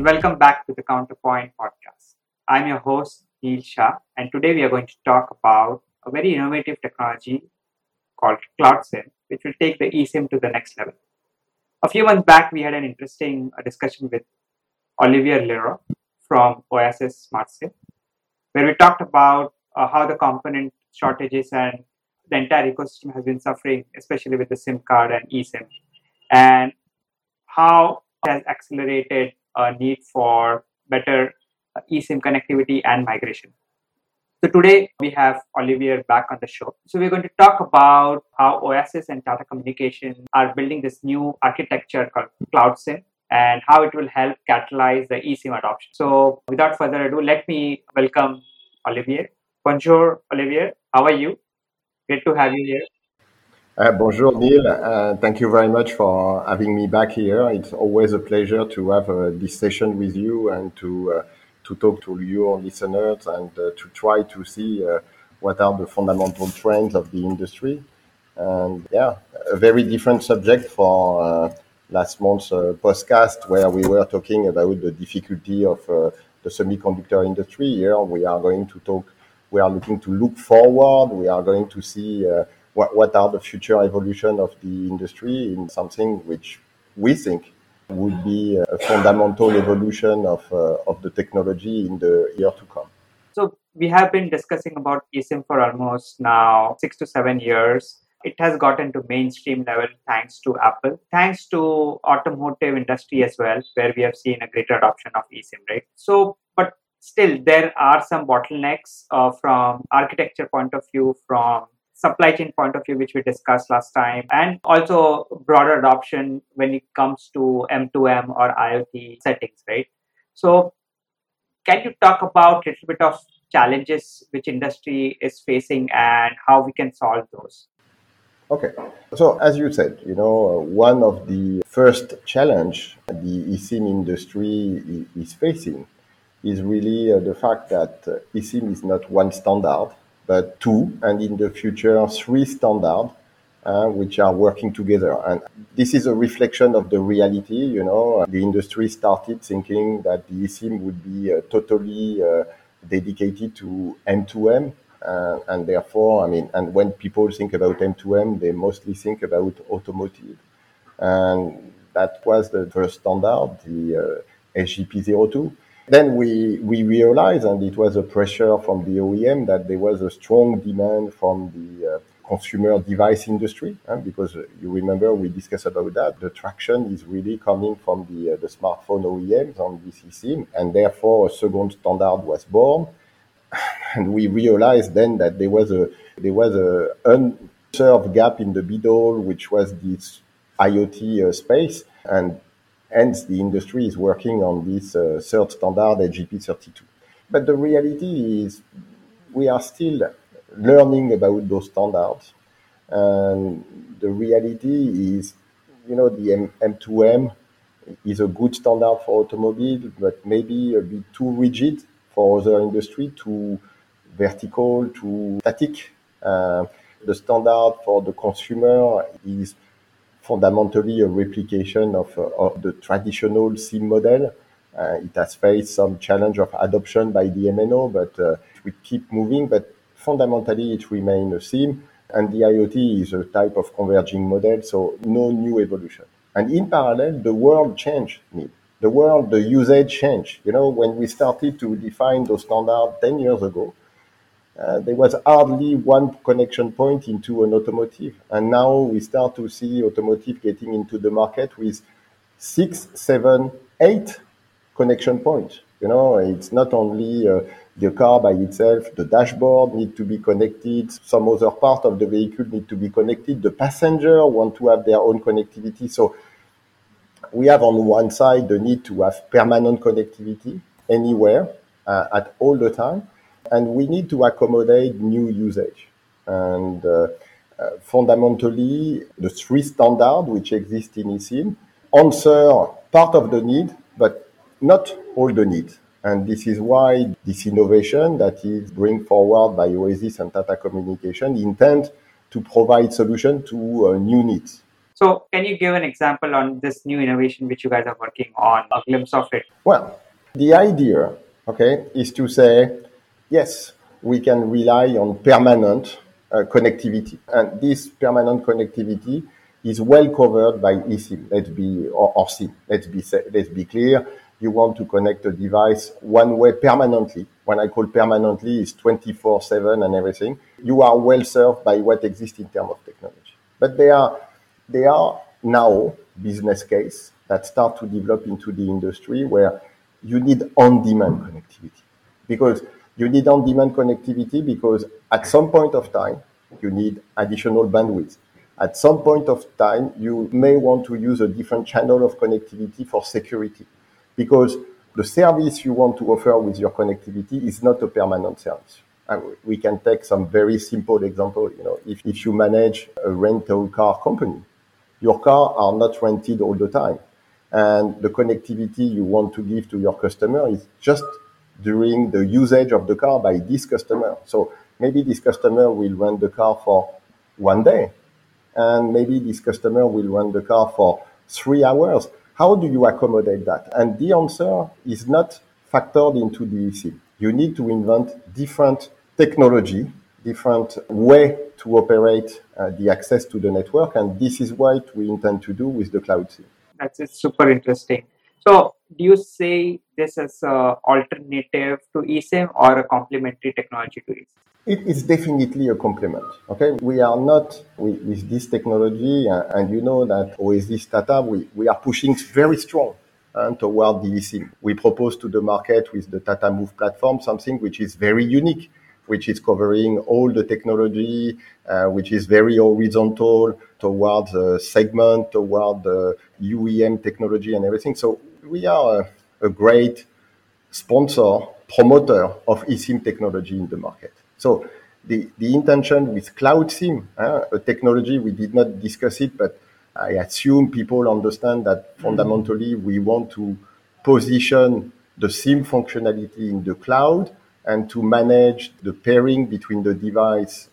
and welcome back to the Counterpoint podcast. I'm your host, Neil Shah, and today we are going to talk about a very innovative technology called CloudSIM, which will take the eSIM to the next level. A few months back, we had an interesting discussion with Olivier Leroux from Oasis SmartSIM, where we talked about uh, how the component shortages and the entire ecosystem has been suffering, especially with the SIM card and eSIM, and how it has accelerated a need for better uh, eSIM connectivity and migration. So today we have Olivier back on the show. So we're going to talk about how Oasis and Tata Communication are building this new architecture called Cloud SIM and how it will help catalyze the eSIM adoption. So without further ado, let me welcome Olivier. Bonjour, Olivier. How are you? Great to have you here. Uh, bonjour, Neil. Uh, thank you very much for having me back here. It's always a pleasure to have uh, this session with you and to uh, to talk to your listeners and uh, to try to see uh, what are the fundamental trends of the industry. And yeah, a very different subject for last month's podcast where we were talking about the difficulty of the semiconductor industry. Here we are going to talk. We are looking to look forward. We are going to see what, what are the future evolution of the industry in something which we think would be a fundamental evolution of, uh, of the technology in the year to come. So we have been discussing about eSIM for almost now six to seven years. It has gotten to mainstream level thanks to Apple, thanks to automotive industry as well, where we have seen a greater adoption of eSIM, right? So, but still there are some bottlenecks uh, from architecture point of view, from supply chain point of view, which we discussed last time, and also broader adoption when it comes to M2M or IoT settings, right? So, can you talk about a little bit of challenges which industry is facing and how we can solve those? Okay. So as you said, you know, one of the first challenge the eSIM industry is facing is really uh, the fact that uh, eSIM is not one standard but two, and in the future, three standards, uh, which are working together. And this is a reflection of the reality. You know, the industry started thinking that the eSIM would be uh, totally uh, dedicated to M2M. Uh, and therefore, I mean, and when people think about M2M, they mostly think about automotive. And that was the first standard, the uh, SGP02 then we, we realized, and it was a pressure from the OEM, that there was a strong demand from the uh, consumer device industry, uh, because you remember we discussed about that. The traction is really coming from the, uh, the smartphone OEMs on eSIM, and therefore a second standard was born. And we realized then that there was a there was a unserved gap in the middle, which was this IoT uh, space, and Hence, the industry is working on this uh, third standard, SGP32. But the reality is we are still learning about those standards. And the reality is, you know, the M- M2M is a good standard for automobile, but maybe a bit too rigid for other industry, too vertical, too static. Uh, the standard for the consumer is fundamentally a replication of, uh, of the traditional SIM model. Uh, it has faced some challenge of adoption by the MNO, but uh, we keep moving. But fundamentally, it remains a SIM, and the IoT is a type of converging model, so no new evolution. And in parallel, the world changed. Need the world, the usage changed. You know, when we started to define those standards 10 years ago, there was hardly one connection point into an automotive. And now we start to see automotive getting into the market with six, seven, eight connection points. You know, it's not only uh, the car by itself, the dashboard need to be connected, some other part of the vehicle need to be connected, the passenger want to have their own connectivity. So we have on one side the need to have permanent connectivity anywhere uh, at all the time and we need to accommodate new usage. And uh, uh, fundamentally, the three standards which exist in eSIM answer part of the need, but not all the need. And this is why this innovation that is bring forward by Oasis and Tata Communication intend to provide solution to uh, new needs. So, can you give an example on this new innovation which you guys are working on, a glimpse of it? Well, the idea, okay, is to say, yes, we can rely on permanent uh, connectivity. And this permanent connectivity is well covered by eSIM. Let's be or, or SIM. Let's be let's be clear. You want to connect a device one way permanently. When I call permanently, is 24/7 and everything. You are well served by what exists in terms of technology. But there are there are now business case that start to develop into the industry where you need on-demand connectivity because you need on-demand connectivity because at some point of time you need additional bandwidth at some point of time, you may want to use a different channel of connectivity for security because the service you want to offer with your connectivity is not a permanent service. And we can take some very simple example. You know, if, if you manage a rental car company, your car are not rented all the time. And the connectivity you want to give to your customer is just during the usage of the car by this customer. So maybe this customer will rent the car for one day, and maybe this customer will rent the car for three hours. How do you accommodate that? And the answer is not factored into the EC. You need to invent different technology, different way to operate uh, the access to the network, and this is what we intend to do with the cloud SIM. That's super interesting. So, do you say this as an alternative to eSIM or a complementary technology to eSIM? It is definitely a complement. Okay, we are not with, with this technology, uh, and you know that Oasis Tata, we, we are pushing very strong uh, toward the eSIM. We propose to the market with the Tata Move platform something which is very unique, which is covering all the technology, uh, which is very horizontal towards a segment, toward the UEM technology and everything. So we are a, a great sponsor, promoter of eSIM technology in the market. So the, the intention with Cloud SIM, uh, a technology, we did not discuss it, but I assume people understand that fundamentally we want to position the SIM functionality in the cloud and to manage the pairing between the device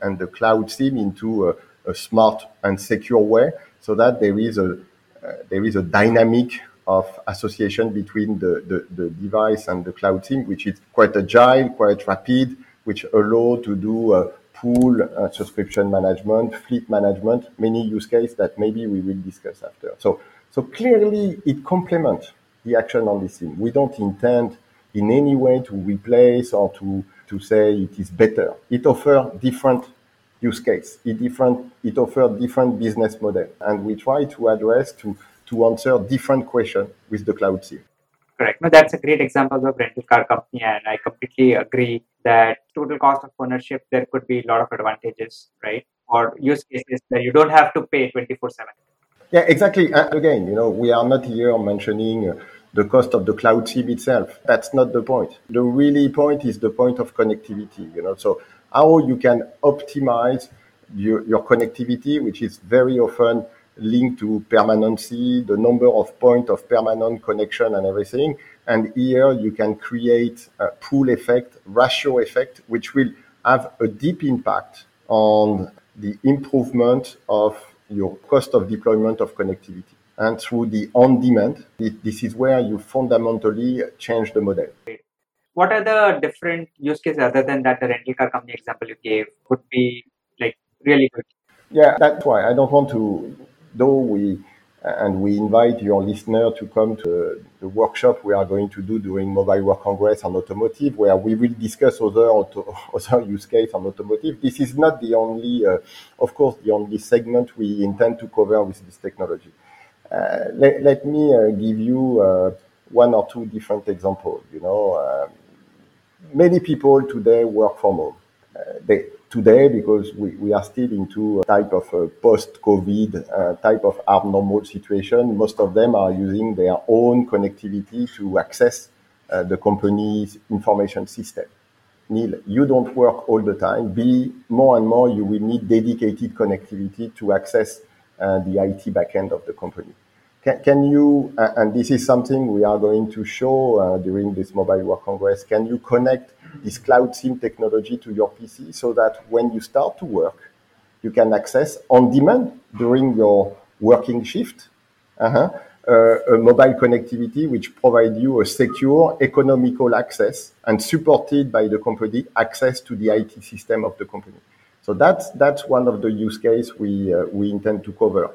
and the cloud SIM into a, a smart and secure way so that there is a, uh, there is a dynamic of association between the, the, the, device and the cloud SIM, which is quite agile, quite rapid, which allow to do uh, pool uh, subscription management, fleet management, many use cases that maybe we will discuss after. So, so clearly it complements the action on this thing. We don't intend in any way to replace or to, to say it is better. It offers different use case. It different, it offers different business model. And we try to address to, to answer different questions with the cloud SIM. Correct. No, that's a great example of rental car company, and I completely agree that total cost of ownership there could be a lot of advantages, right? Or use cases that you don't have to pay twenty four seven. Yeah, exactly. Uh, again, you know, we are not here mentioning the cost of the cloud SIM itself. That's not the point. The really point is the point of connectivity. You know, so how you can optimize your, your connectivity, which is very often linked to permanency, the number of point of permanent connection and everything. And here you can create a pool effect, ratio effect, which will have a deep impact on the improvement of your cost of deployment of connectivity. And through the on demand, this is where you fundamentally change the model. What are the different use cases other than that the rental car company example you gave would be like really good? Yeah, that's why I don't want to though we and we invite your listener to come to the workshop we are going to do during Mobile World Congress on automotive, where we will discuss other auto, other use case on automotive. This is not the only, uh, of course, the only segment we intend to cover with this technology. Uh, let, let, me uh, give you uh, one or two different examples. You know, um, many people today work from home. Uh, they today because we, we are still into a type of a post-COVID uh, type of abnormal situation. Most of them are using their own connectivity to access uh, the company's information system. Neil, you don't work all the time. Be more and more, you will need dedicated connectivity to access uh, the IT backend of the company. Can, can you, uh, and this is something we are going to show uh, during this Mobile World Congress, can you connect this cloud SIM technology to your PC so that when you start to work, you can access on demand during your working shift, uh-huh, uh, a mobile connectivity which provide you a secure, economical access and supported by the company access to the IT system of the company. So that's that's one of the use case we uh, we intend to cover.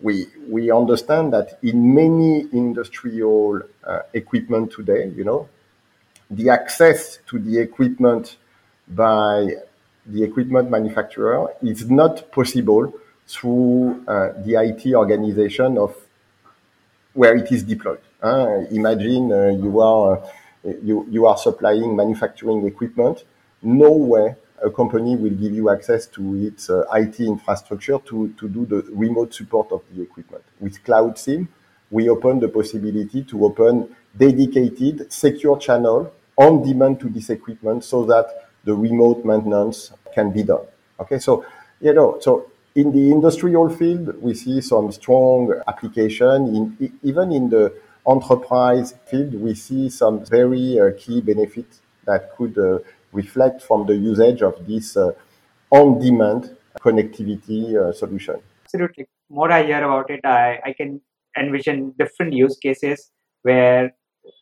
We we understand that in many industrial uh, equipment today, you know, the access to the equipment by the equipment manufacturer is not possible through uh, the IT organization of where it is deployed. Uh, imagine uh, you are uh, you, you are supplying manufacturing equipment. No way a company will give you access to its uh, IT infrastructure to, to do the remote support of the equipment. With Cloud SIM, we open the possibility to open dedicated secure channel on demand to this equipment so that the remote maintenance can be done. Okay, so you know, so in the industrial field, we see some strong application. In, even in the enterprise field, we see some very uh, key benefits that could uh, reflect from the usage of this uh, on-demand connectivity uh, solution. Absolutely. More I hear about it, I, I can envision different use cases where,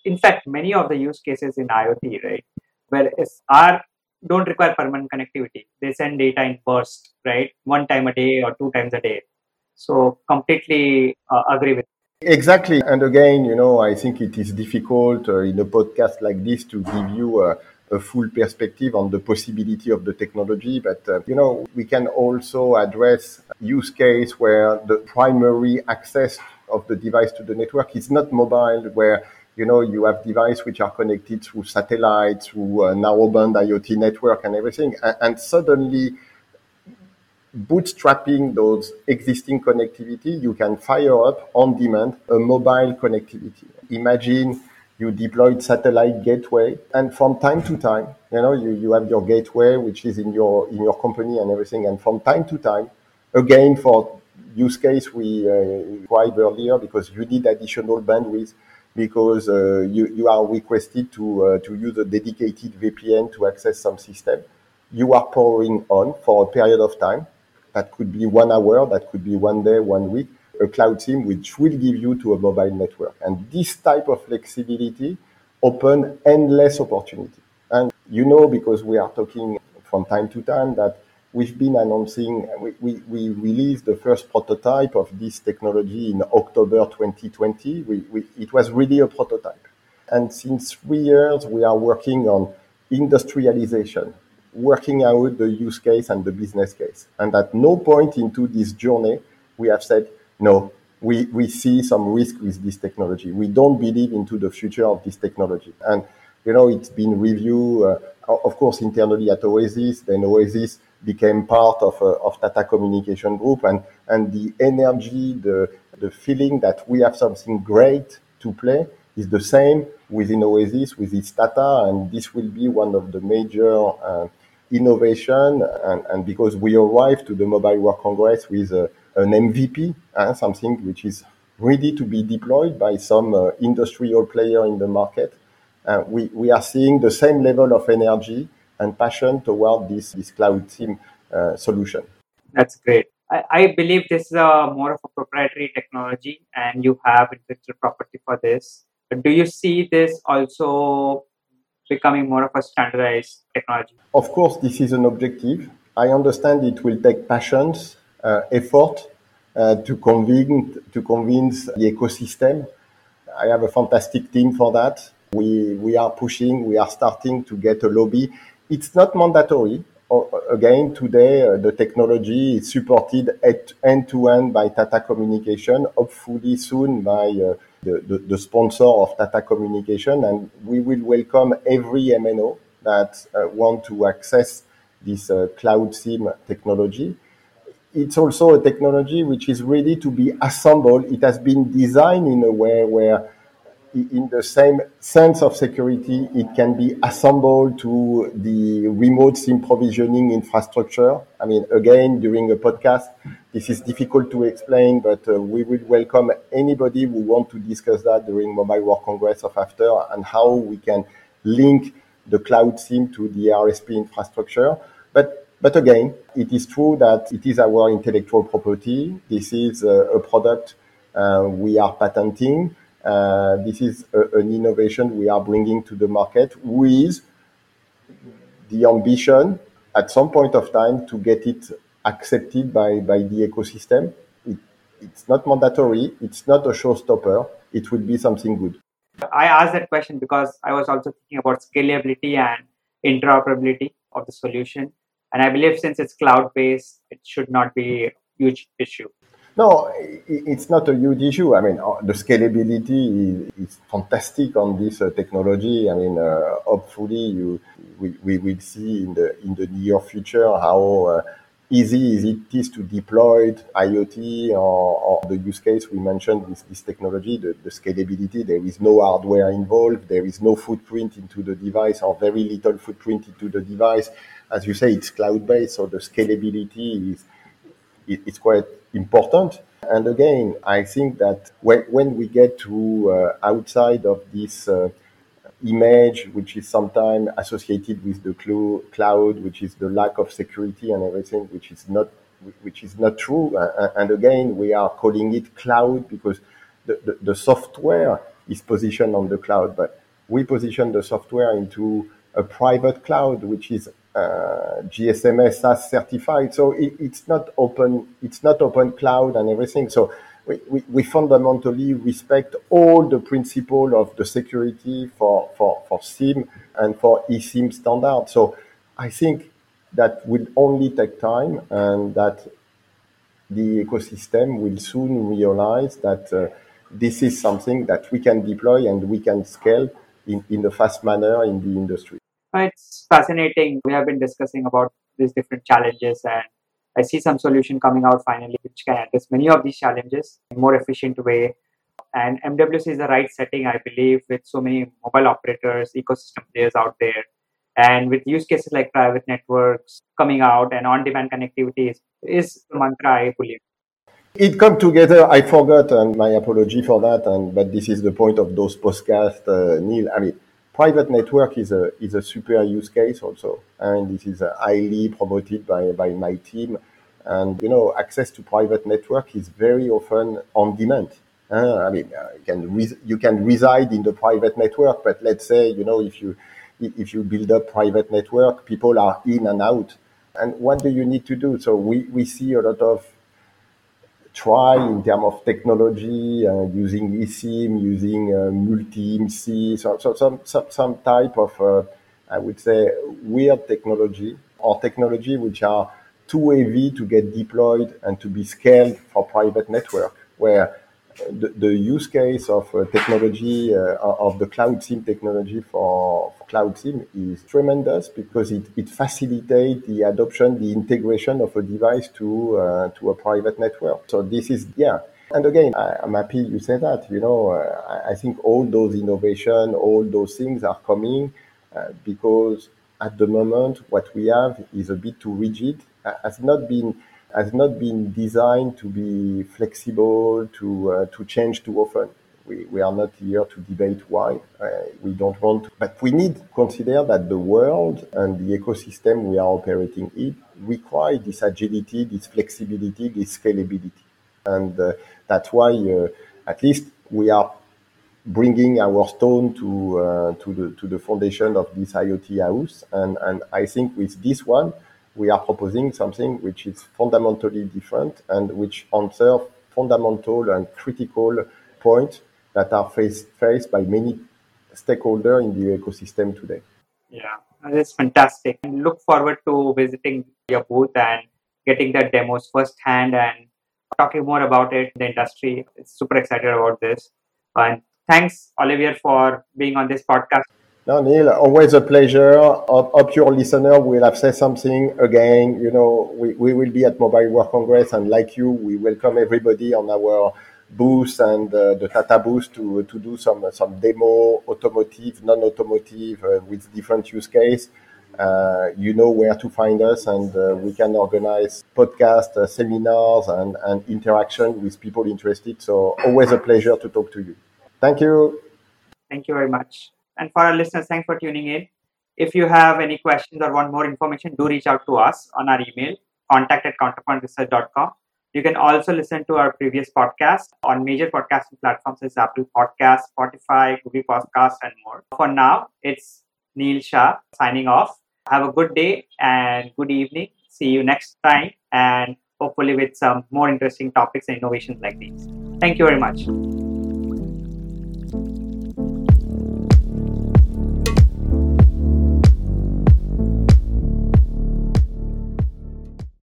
in fact, many of the use cases in IoT, right, where are don't require permanent connectivity. They send data in bursts, right? One time a day or two times a day. So completely uh, agree with. Exactly. And again, you know, I think it is difficult uh, in a podcast like this to give you a, a, full perspective on the possibility of the technology. But, uh, you know, we can also address use case where the primary access of the device to the network is not mobile, where you know, you have devices which are connected through satellite, through a narrowband IoT network and everything. And, and, suddenly, bootstrapping those existing connectivity, you can fire up on demand a mobile connectivity. Imagine you deployed satellite gateway and from time to time, you know, you, you have your gateway, which is in your, in your company and everything. And from time to time, again, for use case we uh, described earlier, because you need additional bandwidth, because uh, you, you are requested to, uh, to use a dedicated VPN to access some system. You are powering on for a period of time. That could be one hour, that could be one day, one week, a cloud SIM which will give you to a mobile network. And this type of flexibility open endless opportunity. And you know, because we are talking from time to time that we've been announcing, uh, we, we, we, released the first prototype of this technology in October 2020. We, we, it was really a prototype. And since three years, we are working on industrialization, working out the use case and the business case. And at no point into this journey, we have said, no, we, we see some risk with this technology. We don't believe into the future of this technology. And, you know, it's been reviewed, uh, of course, internally at Oasis, then Oasis became part of, uh, of Tata Communication Group. And, and the energy, the, the feeling that we have something great to play is the same within Oasis, with its Tata, and this will be one of the major uh, innovation. And, and, because we arrived to the Mobile World Congress with uh, an MVP, uh, something which is ready to be deployed by some uh, industrial player in the market, uh, we, we are seeing the same level of energy and passion toward this, this cloud SIM uh, solution. That's great. I, I believe this is a more of a proprietary technology and you have intellectual property for this. But do you see this also becoming more of a standardized technology? Of course, this is an objective. I understand it will take patience, uh, effort uh, to convince to convince the ecosystem. I have a fantastic team for that. We we are pushing. We are starting to get a lobby. It's not mandatory. Again, today uh, the technology is supported end to end by Tata Communication, hopefully soon by uh, the, the, the, sponsor of Tata Communication, and we will welcome every MNO that uh, want to access this uh, cloud SIM technology. It's also a technology which is ready to be assembled. It has been designed in a way where in the same sense of security, it can be assembled to the remote SIM provisioning infrastructure. I mean, again, during a podcast, this is difficult to explain, but uh, we will welcome anybody who want to discuss that during Mobile World Congress of after and how we can link the cloud SIM to the RSP infrastructure. But But again, it is true that it is our intellectual property. This is a, a product uh, we are patenting. Uh, this is a, an innovation we are bringing to the market with the ambition at some point of time to get it accepted by, by the ecosystem. It, it's not mandatory. It's not a showstopper. It will be something good. I asked that question because I was also thinking about scalability and interoperability of the solution. And I believe since it's cloud based, it should not be a huge issue. No, it's not a huge issue. I mean, uh, the scalability is, is fantastic on this uh, technology. I mean, uh, hopefully, you we, we will see in the in the near future how uh, easy it is to deploy IoT or, or, the use case we mentioned with this technology, the, the, scalability. There is no hardware involved. There is no footprint into the device or very little footprint into the device. As you say, it's cloud based, so the scalability is it's quite important. And again, I think that when, when we get to uh, outside of this uh, image, which is sometimes associated with the cl- cloud, which is the lack of security and everything, which is not which is not true. Uh, and again, we are calling it cloud because the, the, the software is positioned on the cloud, but we position the software into a private cloud, which is uh, GSMA SAS certified. So it, it's not open. It's not open cloud and everything. So we, we, we, fundamentally respect all the principle of the security for, for, for SIM and for eSIM standard. So I think that will only take time and that the ecosystem will soon realize that uh, this is something that we can deploy and we can scale in, in a fast manner in the industry. It's fascinating. We have been discussing about these different challenges, and I see some solution coming out finally, which can address many of these challenges in more efficient way. And MWC is the right setting, I believe, with so many mobile operators, ecosystem players out there, and with use cases like private networks coming out and on-demand connectivity is, is the mantra I believe. It come together. I forgot, and my apology for that. And but this is the point of those podcasts, uh, Neil. I mean, private network is a is a super use case also, and this is uh, highly promoted by by my team. And you know, access to private network is very often on demand. Uh, I mean, uh, you can res- you can reside in the private network, but let's say you know if you if you build up private network, people are in and out. And what do you need to do? So we, we see a lot of try in terms of technology, uh, using eSIM, using uh, multi-IMSI, so, so some, some, some type of, uh, I would say, weird technology or technology which are too heavy to get deployed and to be scaled for private network, where the, the use case of uh, technology uh, of the cloud SIM technology for, cloud SIM is tremendous because it, it facilitates the adoption, the integration of a device to uh, to a private network. So this is yeah. And again, I, am happy you say that. You know, uh, I, think all those innovation, all those things are coming uh, because at the moment what we have is a bit too rigid. Has not been has not been designed to be flexible, to, uh, to change too often. We, we are not here to debate why. Uh, we don't want to, but we need to consider that the world and the ecosystem we are operating in require this agility, this flexibility, this scalability. And uh, that's why, uh, at least, we are bringing our stone to, uh, to, the, to the foundation of this IoT house. And, and I think with this one, we are proposing something which is fundamentally different and which answers fundamental and critical points that are faced, faced by many stakeholders in the ecosystem today. Yeah, that's fantastic. Look forward to visiting your booth and getting the demos firsthand and talking more about it the industry. It's super excited about this. And thanks, Olivier, for being on this podcast. No, Neil, always a pleasure. Hope, your listener will have said something again. You know, we, we will be at Mobile World Congress, and like you, we welcome everybody on our booth and uh, the Tata booth to to do some some demo, automotive, non-automotive, uh, with different use case. Uh, you know where to find us, and uh, we can organize podcast uh, seminars and, and interaction with people interested. So always a pleasure to talk to you. Thank you. Thank you very much. And for our listeners, thanks for tuning in. If you have any questions or want more information, do reach out to us on our email, contact at counterpointresearch.com. You can also listen to our previous podcast on major podcasting platforms such as Apple Podcasts, Spotify, Google Podcasts, and more. For now, it's Neil Shah signing off. Have a good day and good evening. See you next time and hopefully with some more interesting topics and innovations like these. Thank you very much.